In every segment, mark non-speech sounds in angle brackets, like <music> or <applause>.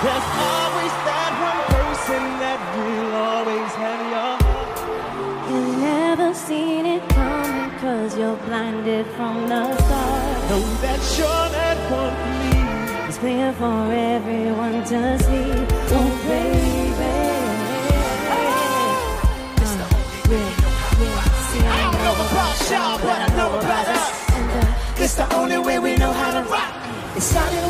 There's always that one person that will always have your heart. You never seen it coming cause you're blinded from the start. Know that you're that one for me. It's clear for everyone to see. Oh, baby. Uh, yeah, yeah, see, I don't know about y'all, but I know about us. It's the only way we know how to rock. It started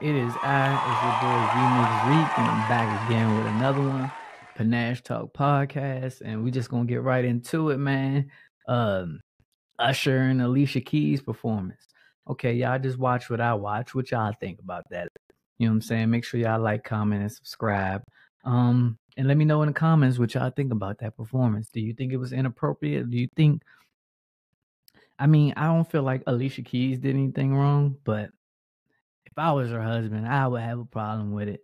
It is I, it's your boy Remix Reek, and I'm back again with another one, Panache Talk Podcast, and we just gonna get right into it, man. Um, Usher and Alicia Keys performance. Okay, y'all just watch what I watch. What y'all think about that? You know what I'm saying? Make sure y'all like, comment, and subscribe. Um, and let me know in the comments what y'all think about that performance. Do you think it was inappropriate? Do you think? I mean, I don't feel like Alicia Keys did anything wrong, but I was her husband, I would have a problem with it.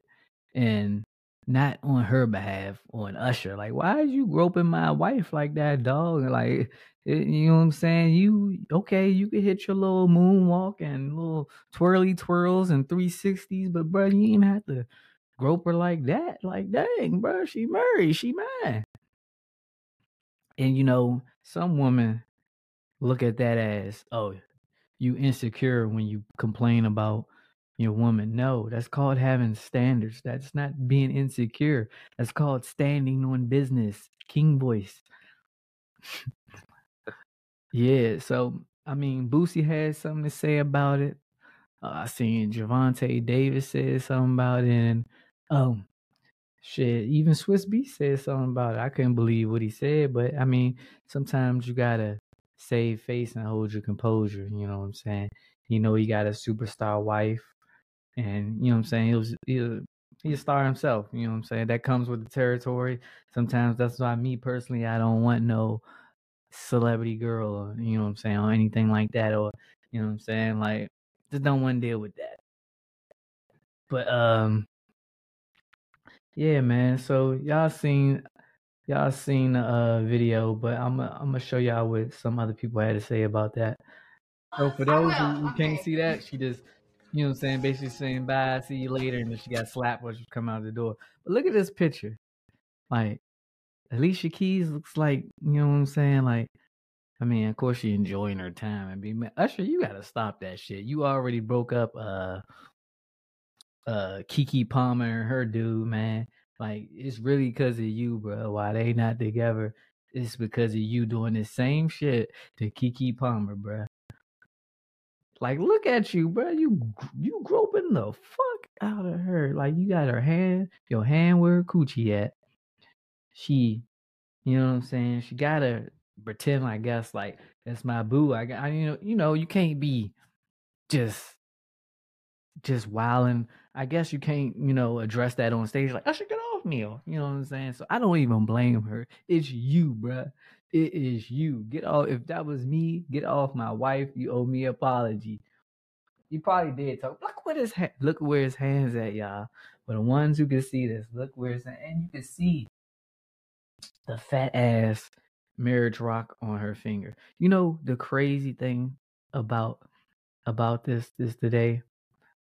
And not on her behalf, on Usher. Like, why is you groping my wife like that, dog? Like, it- you know what I'm saying? You okay? You could hit your little moonwalk and little twirly twirls and 360s, but bro, you ain't have to grope her like that. Like, dang, bro, she married, she mine. And you know, some women look at that as, oh, you insecure when you complain about your woman. No, that's called having standards. That's not being insecure. That's called standing on business. King voice. yeah, so I mean Boosie had something to say about it. Uh, I seen Gervonta Davis said something about it and um shit, even Swizz Beatz said something about it. I couldn't believe what he said, but I mean, sometimes you gotta save face and hold your composure, you know what I'm saying? You know, he got a superstar wife and you know what I'm saying? He was he, was- he a star himself, you know what I'm saying? That comes with the territory. Sometimes that's why me personally I don't want no celebrity girl or you know what I'm saying, or anything like that, or you know what I'm saying? Like just don't want to deal with that. But um yeah, man. So y'all seen y'all seen the uh video, but I'm I'm gonna show y'all what some other people had to say about that. So for those who, who can't see that, she just, you know what I'm saying, basically saying bye, see you later, and then she got slapped when she come out the door. But look at this picture. Like Alicia Keys looks like, you know what I'm saying? Like, I mean, of course she enjoying her time and be Usher, you gotta stop that shit. You already broke up uh uh Keke Palmer and her dude, man. Like it's really because of you, bro. Why they not together? It's because of you doing the same shit to Keke Palmer, bro. Like, look at you, bro. You you groping the fuck out of her. Like you got her hand, your hand where her coochie at. She, you know what I'm saying? She gotta pretend, I guess, like that's my boo. I I, you know, you know, you can't be just just wilding. I guess you can't, you know, address that on stage like, oh, I should get off me. You know what I'm saying? So I don't even blame her. It's you, bruh. It is you. Get off. If that was me, get off my wife. You owe me apology. You probably did. So look where his ha- look where his hands at, y'all. But the ones who can see this, look where it's at, and you can see the fat ass marriage rock on her finger. You know the crazy thing about about this this today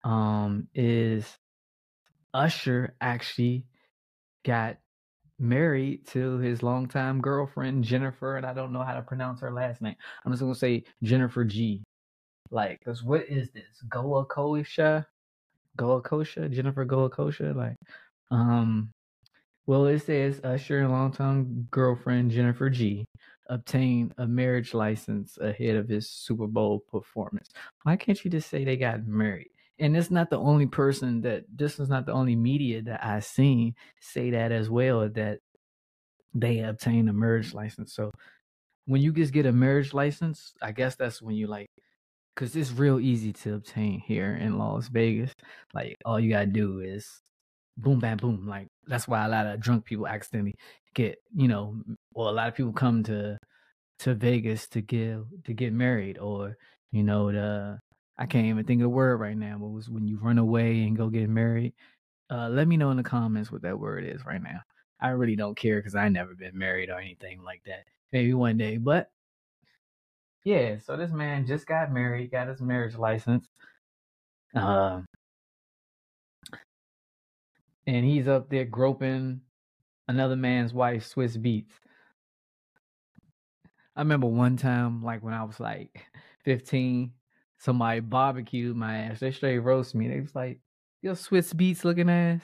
um is Usher actually got married to his longtime girlfriend Jennifer, and I don't know how to pronounce her last name. I'm just gonna say Jennifer G. Like, cause what is this? Goa Kosha? Goa? Jennifer Goa? Like, um, well, it says Usher and longtime girlfriend Jennifer G obtained a marriage license ahead of his Super Bowl performance. Why can't you just say they got married? And it's not the only person that this is not the only media that I seen say that as well that they obtain a marriage license. So when you just get a marriage license, I guess that's when you like, because it's real easy to obtain here in Las Vegas. Like all you gotta do is boom, bam, boom. Like that's why a lot of drunk people accidentally get, you know, or a lot of people come to to Vegas to get to get married, or you know, the I can't even think of the word right now. But was when you run away and go get married. Uh, let me know in the comments what that word is right now. I really don't care because I never been married or anything like that. Maybe one day, but yeah. So this man just got married, got his marriage license. Uh, and he's up there groping another man's wife, Swizz Beatz. I remember one time, like when I was like 15, somebody barbecued my ass. They straight roast me. They was like, your Swizz Beatz looking ass."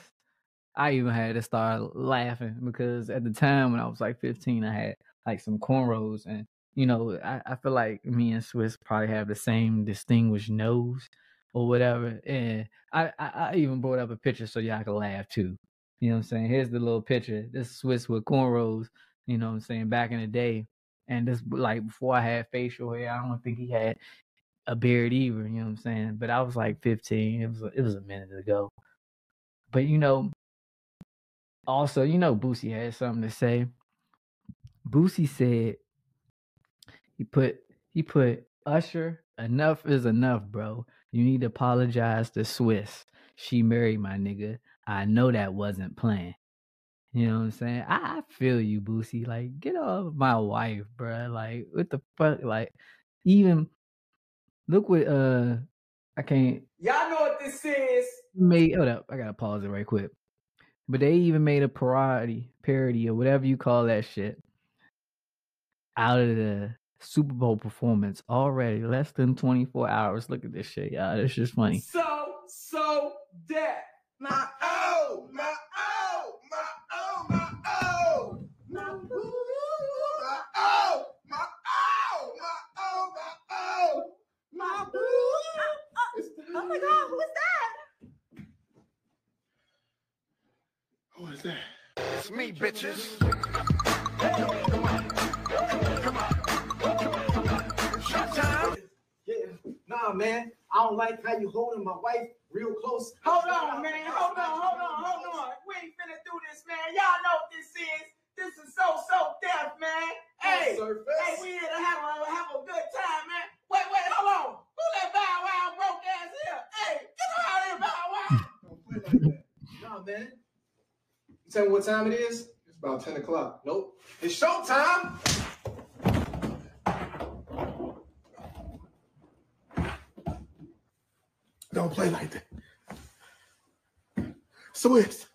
I even had to start laughing because at the time when I was like 15, I had like some cornrows, and you know, I, I feel like me and Swizz probably have the same distinguished nose or whatever. And I, I, I even brought up a picture so y'all can laugh too. You know what I'm saying? Here's the little picture. This Swizz with cornrows, you know what I'm saying, back in the day. And this like before I had facial hair, I don't think he had a beard either, you know what I'm saying? But I was like 15. It was it was a minute ago. But you know, also, you know Boosie had something to say. Boosie said he put he put Usher, enough is enough, bro. You need to apologize to Swizz. She married my nigga. I know that wasn't planned. You know what I'm saying? I, I feel you, Boosie. Like, get off my wife, bro. Like, what the fuck? Like, even look what uh I can't Y'all know what this is. made hold up, I gotta pause it right quick. But they even made a parody, parody or whatever you call that shit out of the Super Bowl performance already. Less than 24 hours. Look at this shit, y'all. It's just funny. So, so dead. My oh, my oh, my oh, my oh. My ooh, my oh, my oh, my oh, my oh. My ooh. It's the- Oh my god, who is that? Who is that? It's me, bitches. Showtime. Yeah, nah, man. I don't like how you holding my wife real close. Hold on, man. Hold on, hold on, hold on. We ain't finna do this, man. Y'all know what this is. This is So So Def, man. Hey, hey, we here to have a have a good time, man. Wait, wait, hold on. Who that Bow Wow broke ass here? Hey, get out of here, Bow Wow. Don't play like that. Nah, man. You tell me what time it is? It's about 10 o'clock. Nope. It's showtime. Don't play like that. Swizz.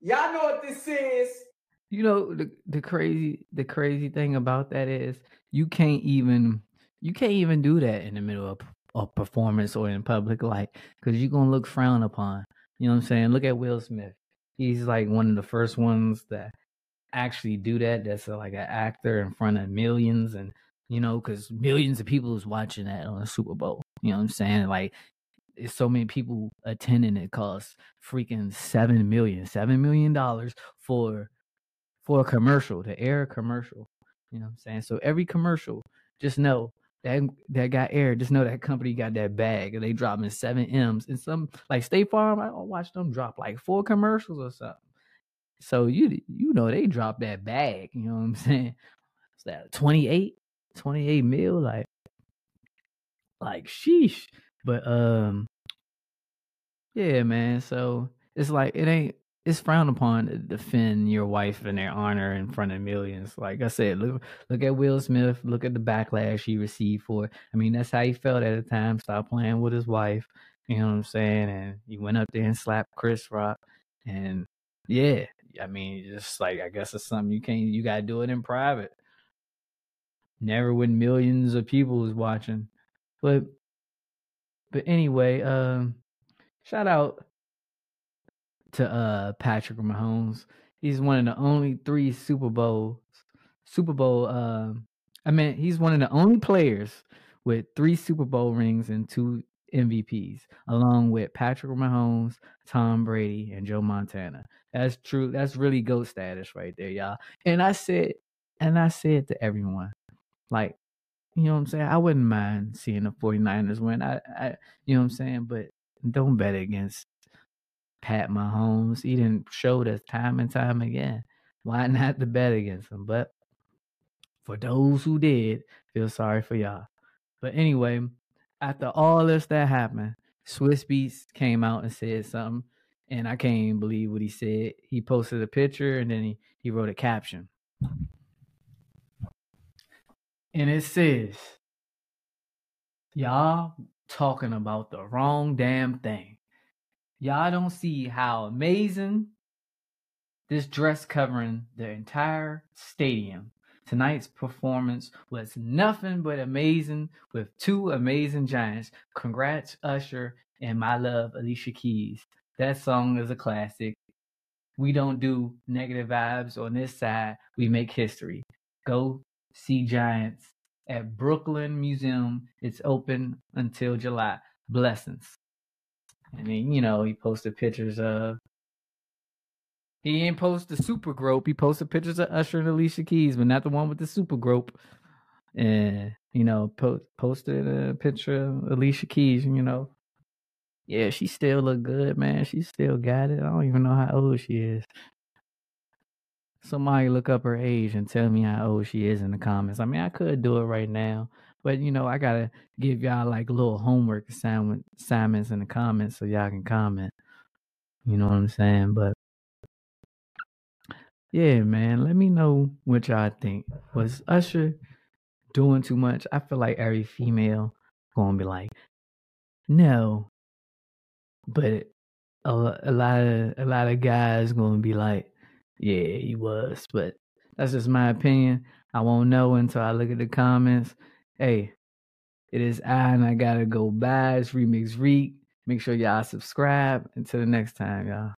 Y'all know what this is. You know the the crazy the crazy thing about that is you can't even you can't even do that in the middle of a performance or in public like because you're gonna look frowned upon. You know what I'm saying? Look at Will Smith. He's like one of the first ones that actually do that. That's uh, like an actor in front of millions and you know because millions of people is watching that on the Super Bowl. You know what I'm saying? Like it's so many people attending it costs freaking seven million, seven million dollars for for a commercial, to air a commercial. You know what I'm saying? So every commercial, just know that that got aired, just know that company got that bag and they dropping seven M's and some like State Farm, I watch them drop like four commercials or something. So you you know they drop that bag, you know what I'm <laughs> saying? Is that 28? 28 mil? Like like sheesh. But um yeah, man. So it's like it ain't it's frowned upon to defend your wife and their honor in front of millions. Like I said, look look at Will Smith, look at the backlash he received for it. I mean, that's how he felt at the time. Stop playing with his wife. You know what I'm saying? And he went up there and slapped Chris Rock. And yeah, I mean, just like I guess it's something you can't you gotta do it in private. Never when millions of people is watching. But but anyway, um shout out to uh Patrick Mahomes. He's one of the only three Super Bowls Super Bowl um I mean he's one of the only players with three Super Bowl rings and two MVPs, along with Patrick Mahomes, Tom Brady, and Joe Montana. That's true. That's really GOAT status right there, y'all. And I said, and I said to everyone, Like, you know what I'm saying? I wouldn't mind seeing the 49ers win. I, I you know what I'm saying? But don't bet against Pat Mahomes. He didn't show us time and time again. Why <laughs> not to bet against him? But for those who did, feel sorry for y'all. But anyway, after all this that happened, Swizz Beatz came out and said something, and I can't even believe what he said. He posted a picture and then he, he wrote a caption. And it says, Y'all talking about the wrong damn thing. Y'all don't see how amazing this dress covering the entire stadium. Tonight's performance was nothing but amazing with two amazing giants. Congrats, Usher, and my love, Alicia Keys. That song is a classic. We don't do negative vibes on this side. We make history. Go see Giants at Brooklyn Museum. It's open until July. Blessings. And then, you know, he posted pictures of. He ain't post the super grope. He posted pictures of Usher and Alicia Keys, but not the one with the super grope. And, you know, po- posted a picture of Alicia Keys, and, you know, yeah, she still look good, man. She still got it. I don't even know how old she is. Somebody look up her age and tell me how old she is in the comments. I mean, I could do it right now, but you know, I gotta give y'all like a little homework assignment assignments in the comments so y'all can comment. You know what I'm saying? But yeah, man, let me know what y'all think. Was Usher doing too much? I feel like every female gonna be like, no, but a, a lot of a lot of guys gonna be like, yeah, he was. But that's just my opinion. I won't know until I look at the comments. Hey, it is I and I gotta go. It's Remix Reek. Make sure y'all subscribe. Until the next time, y'all.